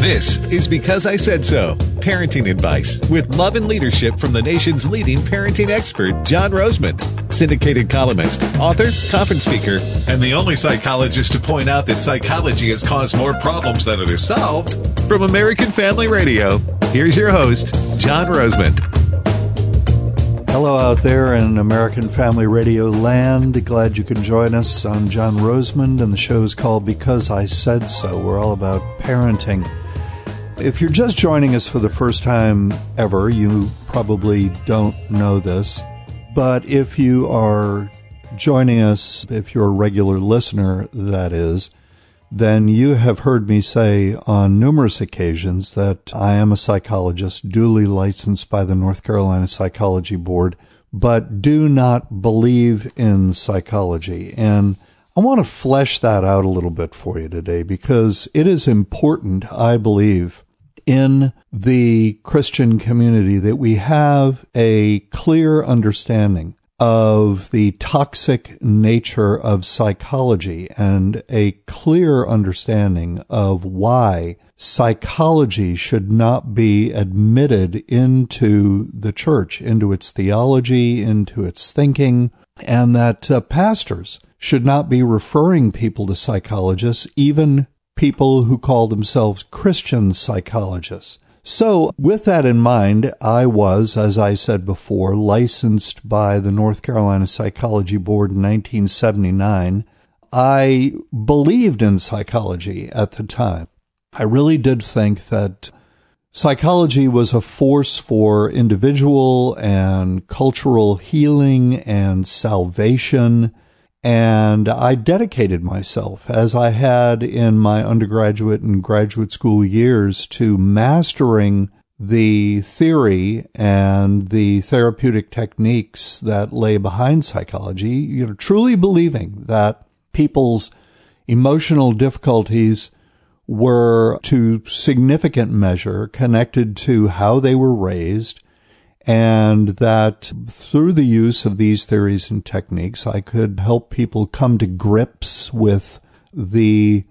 This is Because I Said So parenting advice with love and leadership from the nation's leading parenting expert, John Rosemond, syndicated columnist, author, conference speaker, and the only psychologist to point out that psychology has caused more problems than it has solved. From American Family Radio, here's your host, John Rosemond. Hello out there in American Family Radio land. Glad you can join us. I'm John Rosemond, and the show is called Because I Said So. We're all about parenting. If you're just joining us for the first time ever, you probably don't know this. But if you are joining us, if you're a regular listener, that is, then you have heard me say on numerous occasions that I am a psychologist duly licensed by the North Carolina Psychology Board, but do not believe in psychology. And I want to flesh that out a little bit for you today because it is important, I believe, in the Christian community that we have a clear understanding of the toxic nature of psychology and a clear understanding of why psychology should not be admitted into the church, into its theology, into its thinking, and that uh, pastors should not be referring people to psychologists, even people who call themselves Christian psychologists. So, with that in mind, I was, as I said before, licensed by the North Carolina Psychology Board in 1979. I believed in psychology at the time. I really did think that psychology was a force for individual and cultural healing and salvation and I dedicated myself, as I had in my undergraduate and graduate school years, to mastering the theory and the therapeutic techniques that lay behind psychology, you know, truly believing that people's emotional difficulties were to significant measure connected to how they were raised and that through the use of these theories and techniques, I could help people come to grips with the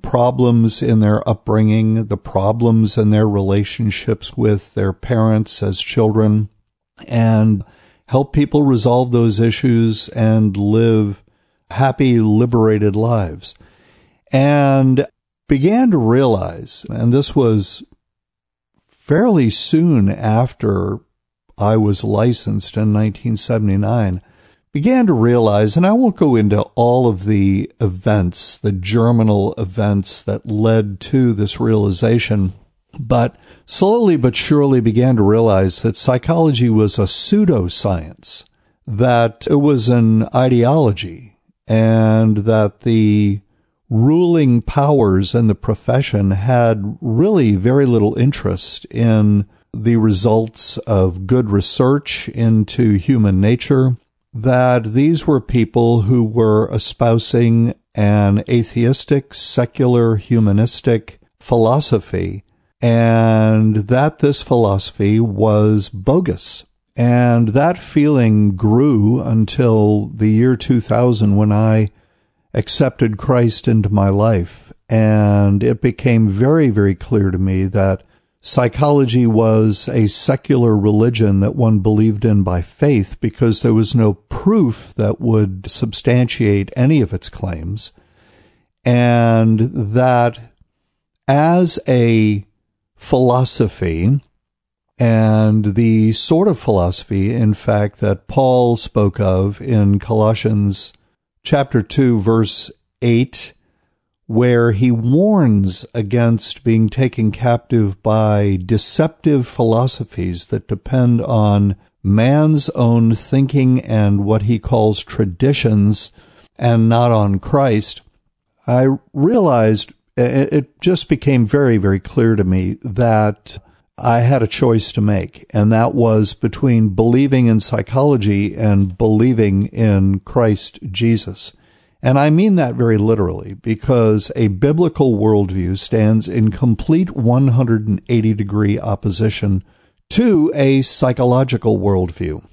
problems in their upbringing, the problems in their relationships with their parents as children, and help people resolve those issues and live happy, liberated lives. And began to realize, and this was fairly soon after I was licensed in 1979, began to realize, and I won't go into all of the events, the germinal events that led to this realization, but slowly but surely began to realize that psychology was a pseudoscience, that it was an ideology, and that the ruling powers in the profession had really very little interest in the results of good research into human nature, that these were people who were espousing an atheistic, secular, humanistic philosophy, and that this philosophy was bogus. And that feeling grew until the year 2000 when I accepted Christ into my life. And it became very, very clear to me that Psychology was a secular religion that one believed in by faith because there was no proof that would substantiate any of its claims. And that as a philosophy, and the sort of philosophy, in fact, that Paul spoke of in Colossians chapter 2, verse 8 where he warns against being taken captive by deceptive philosophies that depend on man's own thinking and what he calls traditions and not on Christ, I realized it just became very, very clear to me that I had a choice to make, and that was between believing in psychology and believing in Christ Jesus. And I mean that very literally because a biblical worldview stands in complete 180 degree opposition to a psychological worldview.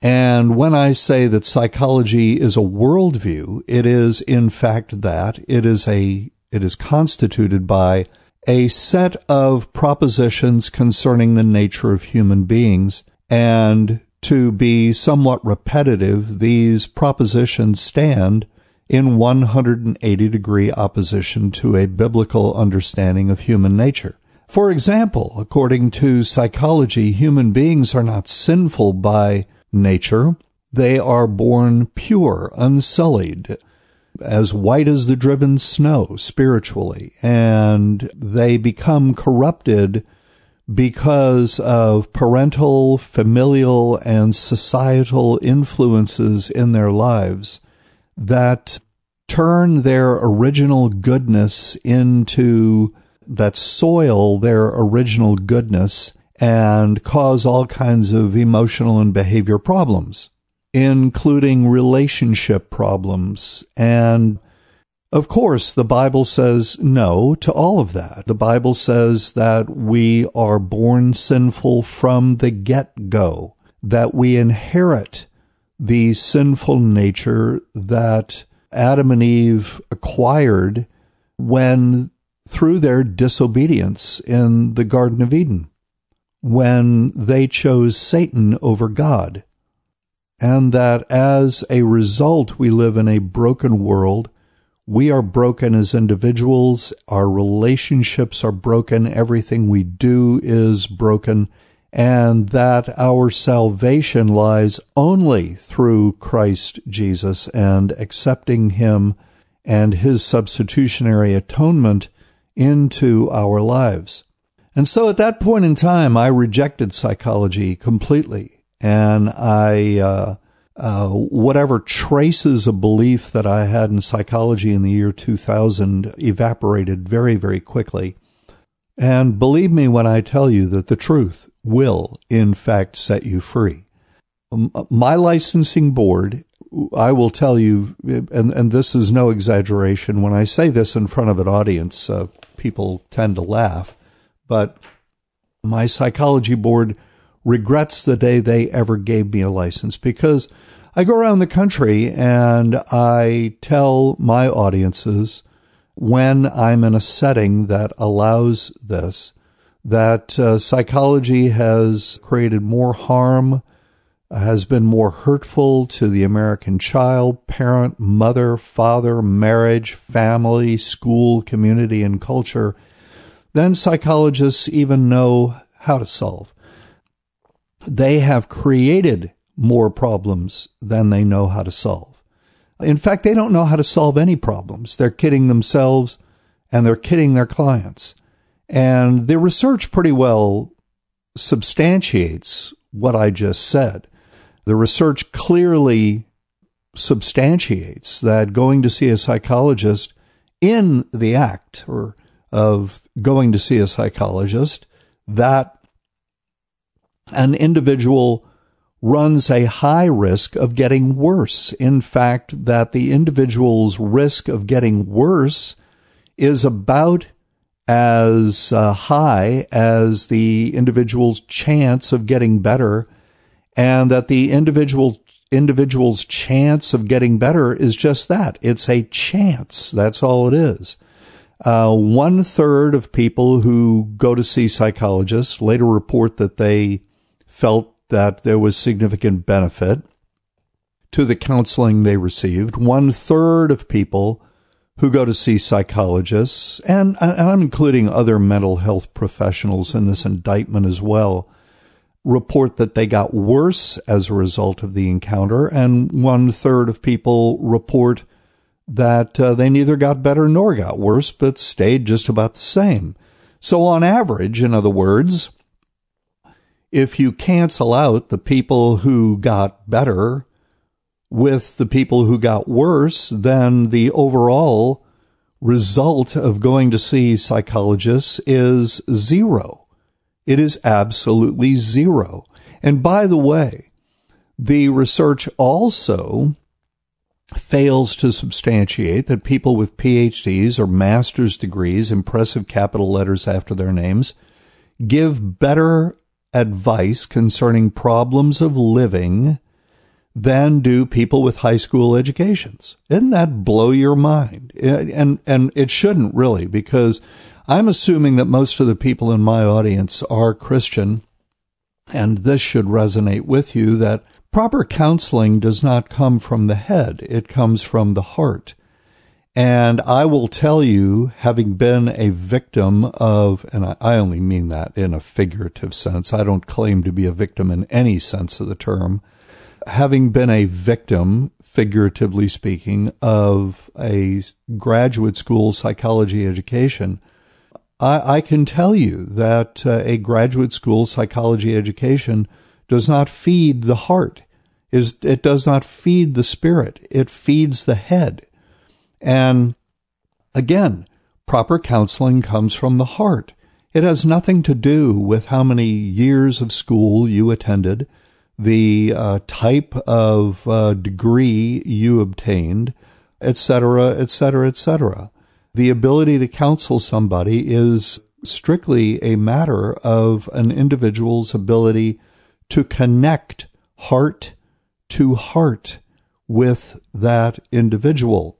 And when I say that psychology is a worldview, it is in fact that it is a It is constituted by a set of propositions concerning the nature of human beings. And to be somewhat repetitive, these propositions stand in 180 degree opposition to a biblical understanding of human nature. For example, according to psychology, human beings are not sinful by nature. They are born pure, unsullied, as white as the driven snow spiritually, and they become corrupted because of parental, familial, and societal influences in their lives that turn their original goodness into that soil their original goodness and cause all kinds of emotional and behavior problems, including relationship problems. And of course, the Bible says no to all of that. The Bible says that we are born sinful from the get go, that we inherit the sinful nature that Adam and Eve acquired when through their disobedience in the Garden of Eden, when they chose Satan over God. And that as a result, we live in a broken world. We are broken as individuals. Our relationships are broken. Everything we do is broken and that our salvation lies only through Christ Jesus and accepting Him and His substitutionary atonement into our lives. And so at that point in time, I rejected psychology completely. And I, uh, uh, whatever traces of belief that I had in psychology in the year 2000 evaporated very, very quickly. And believe me when I tell you that the truth will, in fact, set you free. My licensing board, I will tell you, and, and this is no exaggeration, when I say this in front of an audience, uh, people tend to laugh, but my psychology board regrets the day they ever gave me a license because I go around the country and I tell my audiences when I'm in a setting that allows this, that uh, psychology has created more harm, has been more hurtful to the American child, parent, mother, father, marriage, family, school, community, and culture than psychologists even know how to solve. They have created more problems than they know how to solve. In fact, they don't know how to solve any problems. They're kidding themselves and they're kidding their clients. And the research pretty well substantiates what I just said. The research clearly substantiates that going to see a psychologist in the act or of going to see a psychologist that an individual runs a high risk of getting worse. In fact, that the individual's risk of getting worse is about as uh, high as the individual's chance of getting better, and that the individual individual's chance of getting better is just that. It's a chance. That's all it is. Uh, one third of people who go to see psychologists later report that they felt that there was significant benefit to the counseling they received. One third of people who go to see psychologists, and, and I'm including other mental health professionals in this indictment as well, report that they got worse as a result of the encounter, and one third of people report that uh, they neither got better nor got worse, but stayed just about the same. So, on average, in other words, if you cancel out the people who got better with the people who got worse, then the overall result of going to see psychologists is zero. It is absolutely zero. And by the way, the research also fails to substantiate that people with PhDs or master's degrees, impressive capital letters after their names, give better advice concerning problems of living than do people with high school educations. Doesn't that blow your mind? And, and it shouldn't really, because I'm assuming that most of the people in my audience are Christian. And this should resonate with you that proper counseling does not come from the head. It comes from the heart. And I will tell you, having been a victim of, and I only mean that in a figurative sense, I don't claim to be a victim in any sense of the term. Having been a victim, figuratively speaking, of a graduate school psychology education, I, I can tell you that uh, a graduate school psychology education does not feed the heart. It does not feed the spirit. It feeds the head. And again, proper counseling comes from the heart. It has nothing to do with how many years of school you attended, the uh, type of uh, degree you obtained, etc., etc., etc. The ability to counsel somebody is strictly a matter of an individual's ability to connect heart to heart with that individual.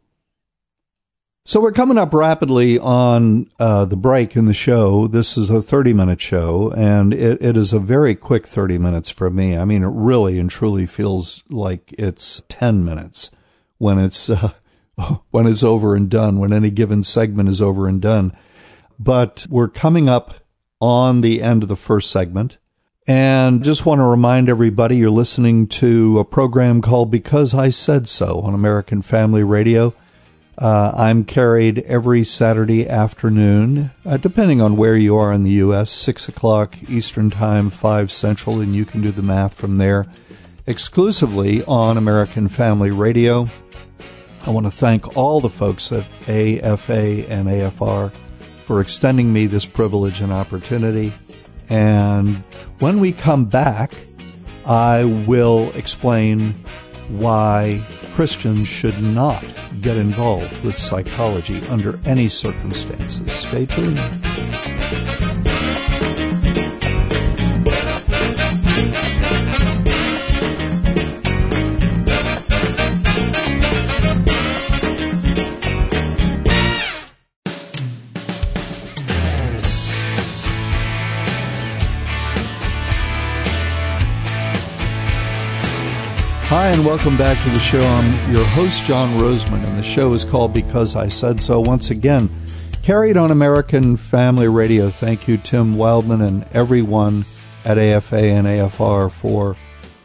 So we're coming up rapidly on uh, the break in the show. This is a 30 minute show, and it, it is a very quick 30 minutes for me. I mean, it really and truly feels like it's 10 minutes when it's uh, when it's over and done. When any given segment is over and done, but we're coming up on the end of the first segment. And just want to remind everybody you're listening to a program called Because I Said So on American Family Radio. Uh, I'm carried every Saturday afternoon, uh, depending on where you are in the U.S., 6 o'clock Eastern Time, 5 Central, and you can do the math from there, exclusively on American Family Radio. I want to thank all the folks at AFA and AFR for extending me this privilege and opportunity. And when we come back, I will explain why Christians should not get involved with psychology under any circumstances. Stay tuned. Hi, and welcome back to the show. I'm your host, John Rosemond, and the show is called Because I Said So. Once again, carried on American Family Radio. Thank you, Tim Wildmon, and everyone at AFA and AFR for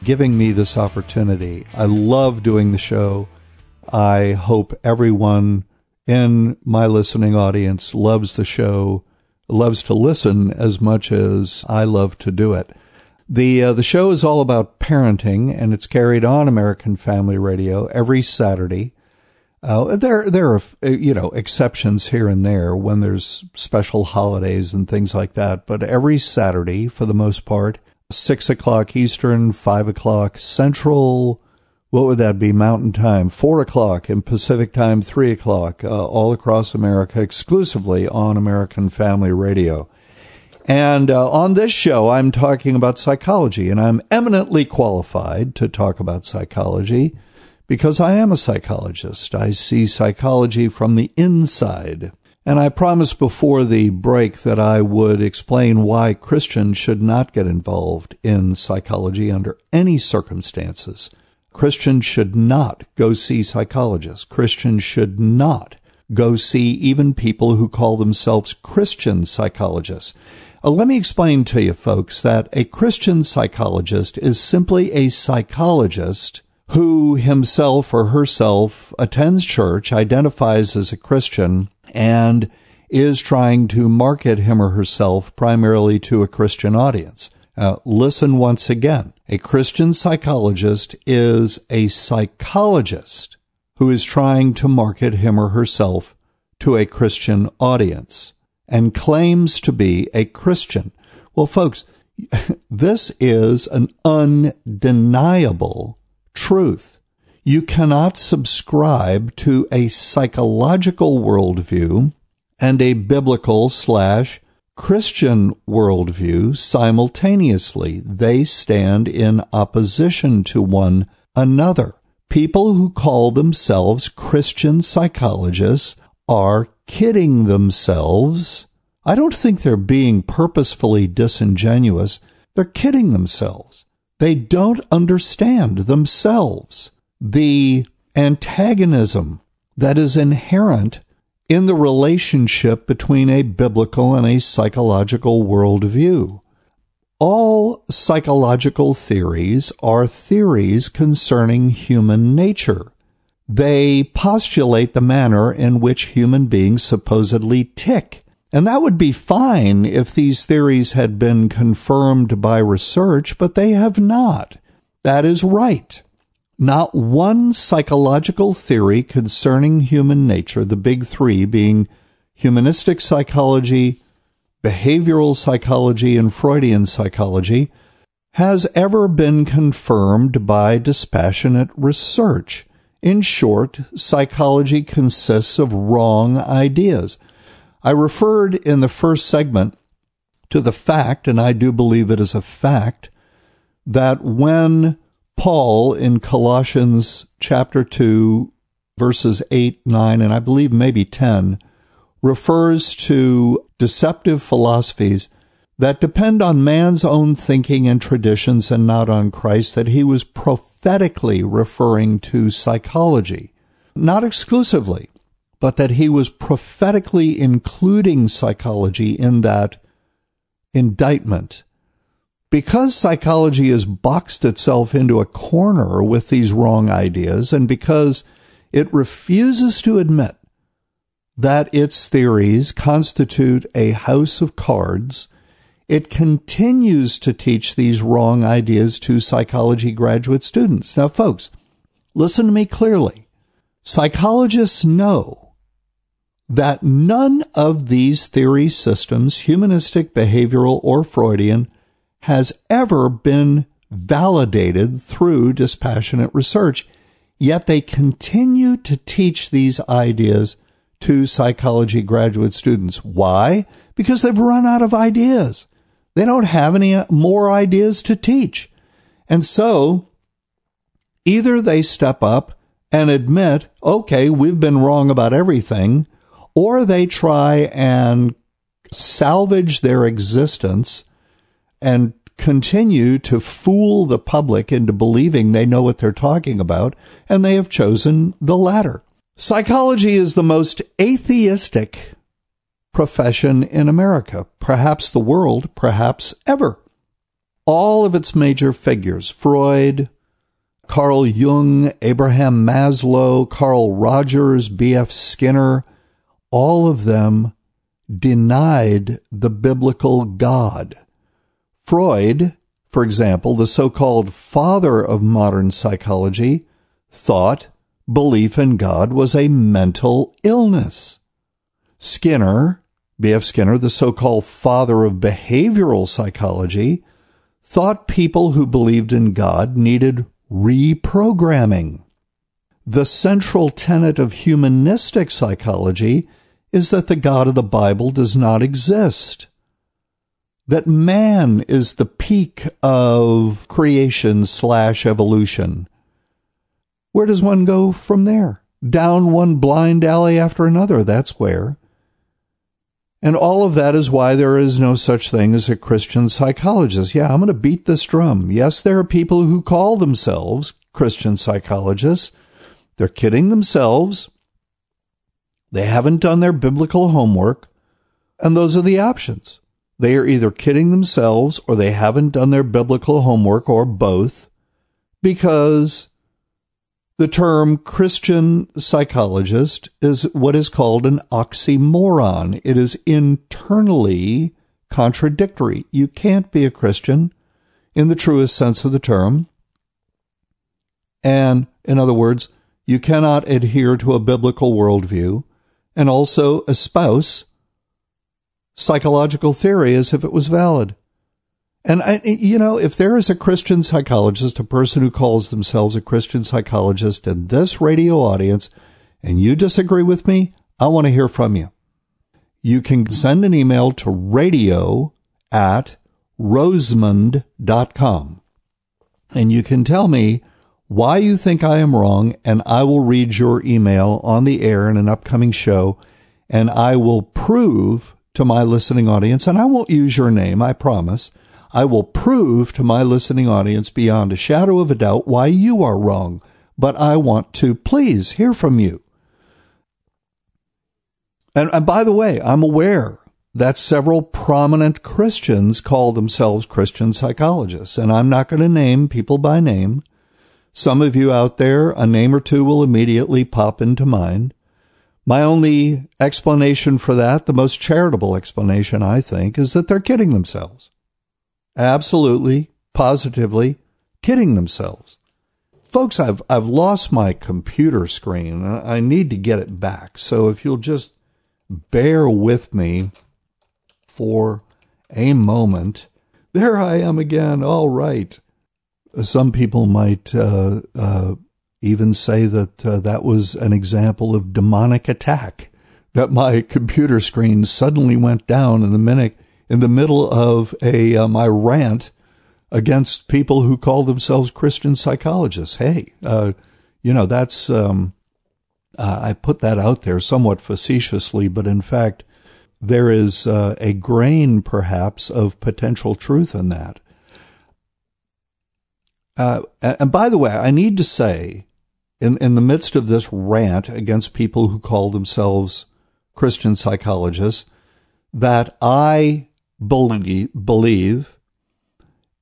giving me this opportunity. I love doing the show. I hope everyone in my listening audience loves the show, loves to listen as much as I love to do it. The uh, the show is all about parenting, and it's carried on American Family Radio every Saturday. Uh, there there are uh, you know exceptions here and there when there's special holidays and things like that, but every Saturday for the most part, six o'clock Eastern, five o'clock Central. What would that be? Mountain time, four o'clock, and Pacific time, three o'clock, uh, all across America, exclusively on American Family Radio. And uh, on this show, I'm talking about psychology, and I'm eminently qualified to talk about psychology because I am a psychologist. I see psychology from the inside. And I promised before the break that I would explain why Christians should not get involved in psychology under any circumstances. Christians should not go see psychologists. Christians should not go see even people who call themselves Christian psychologists. Uh, let me explain to you folks that a Christian psychologist is simply a psychologist who himself or herself attends church, identifies as a Christian, and is trying to market him or herself primarily to a Christian audience. Uh, listen once again. A Christian psychologist is a psychologist who is trying to market him or herself to a Christian audience and claims to be a Christian. Well, folks, this is an undeniable truth. You cannot subscribe to a psychological worldview and a biblical slash Christian worldview simultaneously. They stand in opposition to one another. People who call themselves Christian psychologists are kidding themselves. I don't think they're being purposefully disingenuous. They're kidding themselves. They don't understand themselves the antagonism that is inherent in the relationship between a biblical and a psychological worldview. All psychological theories are theories concerning human nature. They postulate the manner in which human beings supposedly tick. And that would be fine if these theories had been confirmed by research, but they have not. That is right. Not one psychological theory concerning human nature, the big three being humanistic psychology, behavioral psychology and Freudian psychology has ever been confirmed by dispassionate research. In short, psychology consists of wrong ideas. I referred in the first segment to the fact, and I do believe it is a fact, that when Paul in Colossians chapter 2, verses 8, 9, and I believe maybe 10, refers to deceptive philosophies that depend on man's own thinking and traditions and not on Christ, that he was prophetically referring to psychology. Not exclusively, but that he was prophetically including psychology in that indictment. Because psychology has boxed itself into a corner with these wrong ideas, and because it refuses to admit that its theories constitute a house of cards, it continues to teach these wrong ideas to psychology graduate students. Now, folks, listen to me clearly. Psychologists know that none of these theory systems, humanistic, behavioral, or Freudian, has ever been validated through dispassionate research, yet they continue to teach these ideas to psychology graduate students. Why? Because they've run out of ideas. They don't have any more ideas to teach. And so either they step up and admit, okay, we've been wrong about everything, or they try and salvage their existence and continue to fool the public into believing they know what they're talking about, and they have chosen the latter. Psychology is the most atheistic profession in America, perhaps the world, perhaps ever. All of its major figures, Freud, Carl Jung, Abraham Maslow, Carl Rogers, B.F. Skinner, all of them denied the biblical God. Freud, for example, the so called father of modern psychology, thought belief in God was a mental illness. Skinner, B.F. Skinner, the so called father of behavioral psychology, thought people who believed in God needed reprogramming. The central tenet of humanistic psychology is that the God of the Bible does not exist. That man is the peak of creation slash evolution where does one go from there? Down one blind alley after another, that's where. And all of that is why there is no such thing as a Christian psychologist. Yeah, I'm going to beat this drum. Yes, there are people who call themselves Christian psychologists. They're kidding themselves. They haven't done their biblical homework. And those are the options. They are either kidding themselves or they haven't done their biblical homework or both because the term Christian psychologist is what is called an oxymoron. It is internally contradictory. You can't be a Christian in the truest sense of the term. And in other words, you cannot adhere to a biblical worldview and also espouse psychological theory as if it was valid. And I, you know, if there is a Christian psychologist, a person who calls themselves a Christian psychologist in this radio audience, and you disagree with me, I want to hear from you. You can send an email to radio at rosemond.com and you can tell me why you think I am wrong, and I will read your email on the air in an upcoming show, and I will prove to my listening audience, and I won't use your name, I promise. I will prove to my listening audience beyond a shadow of a doubt why you are wrong, but I want to please hear from you. And, and by the way, I'm aware that several prominent Christians call themselves Christian psychologists, and I'm not going to name people by name. Some of you out there, a name or two will immediately pop into mind. My only explanation for that, the most charitable explanation, I think, is that they're kidding themselves. Absolutely, positively kidding themselves. Folks, I've, I've lost my computer screen. I need to get it back. So if you'll just bear with me for a moment. There I am again. All right. Some people might uh, uh, even say that uh, that was an example of demonic attack. That my computer screen suddenly went down in the minute in the middle of a uh, my rant against people who call themselves Christian psychologists. Hey, uh, you know that's um, I put that out there somewhat facetiously, but in fact, there is uh, a grain, perhaps, of potential truth in that. Uh, and by the way, I need to say in, in the midst of this rant against people who call themselves Christian psychologists that I believe,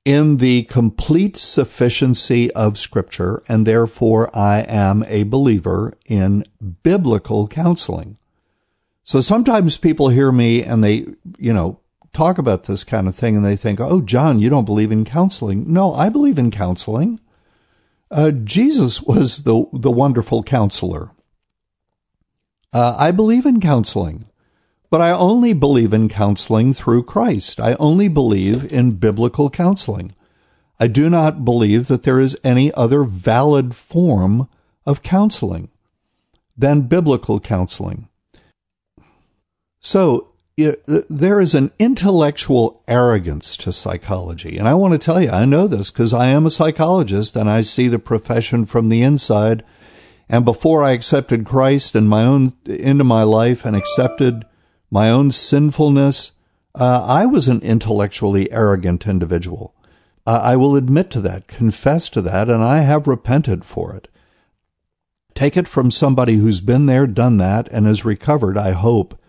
in the complete sufficiency of Scripture, and therefore I am a believer in biblical counseling. So sometimes people hear me and they, you know, talk about this kind of thing and they think, oh, John, you don't believe in counseling. No, I believe in counseling. Uh, Jesus was the, the wonderful counselor. Uh, I believe in counseling, but I only believe in counseling through Christ. I only believe in biblical counseling. I do not believe that there is any other valid form of counseling than biblical counseling. So, there is an intellectual arrogance to psychology. And I want to tell you, I know this because I am a psychologist and I see the profession from the inside. And before I accepted Christ and my own into my life and accepted my own sinfulness, uh, I was an intellectually arrogant individual. Uh, I will admit to that, confess to that, and I have repented for it. Take it from somebody who's been there, done that, and has recovered, I hope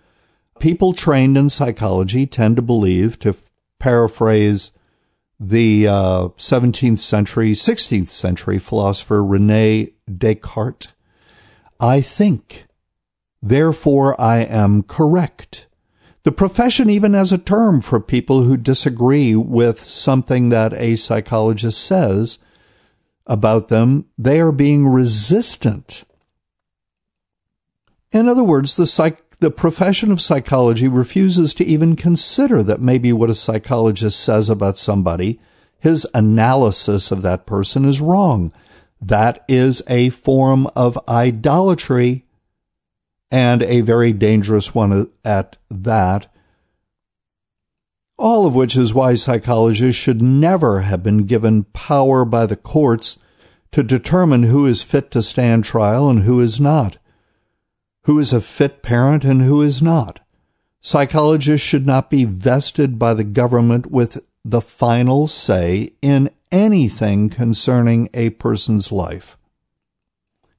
people trained in psychology tend to believe, to paraphrase the uh, 17th century, 16th century philosopher Rene Descartes, I think, therefore I am correct. The profession even has a term for people who disagree with something that a psychologist says about them. They are being resistant. In other words, the psych the profession of psychology refuses to even consider that maybe what a psychologist says about somebody, his analysis of that person is wrong. That is a form of idolatry and a very dangerous one at that. All of which is why psychologists should never have been given power by the courts to determine who is fit to stand trial and who is not who is a fit parent and who is not. Psychologists should not be vested by the government with the final say in anything concerning a person's life.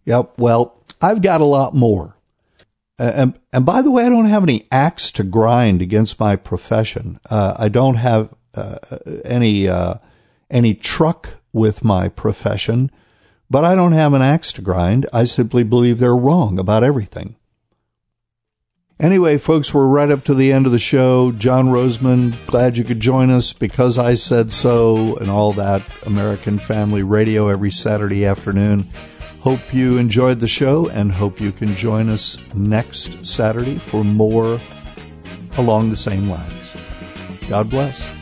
Yep, well, I've got a lot more. And, and by the way, I don't have any axe to grind against my profession. Uh, I don't have uh, any uh, any truck with my profession, but I don't have an axe to grind. I simply believe they're wrong about everything. Anyway, folks, we're right up to the end of the show. John Rosemond, glad you could join us because I said so and all that American Family Radio every Saturday afternoon. Hope you enjoyed the show and hope you can join us next Saturday for more along the same lines. God bless.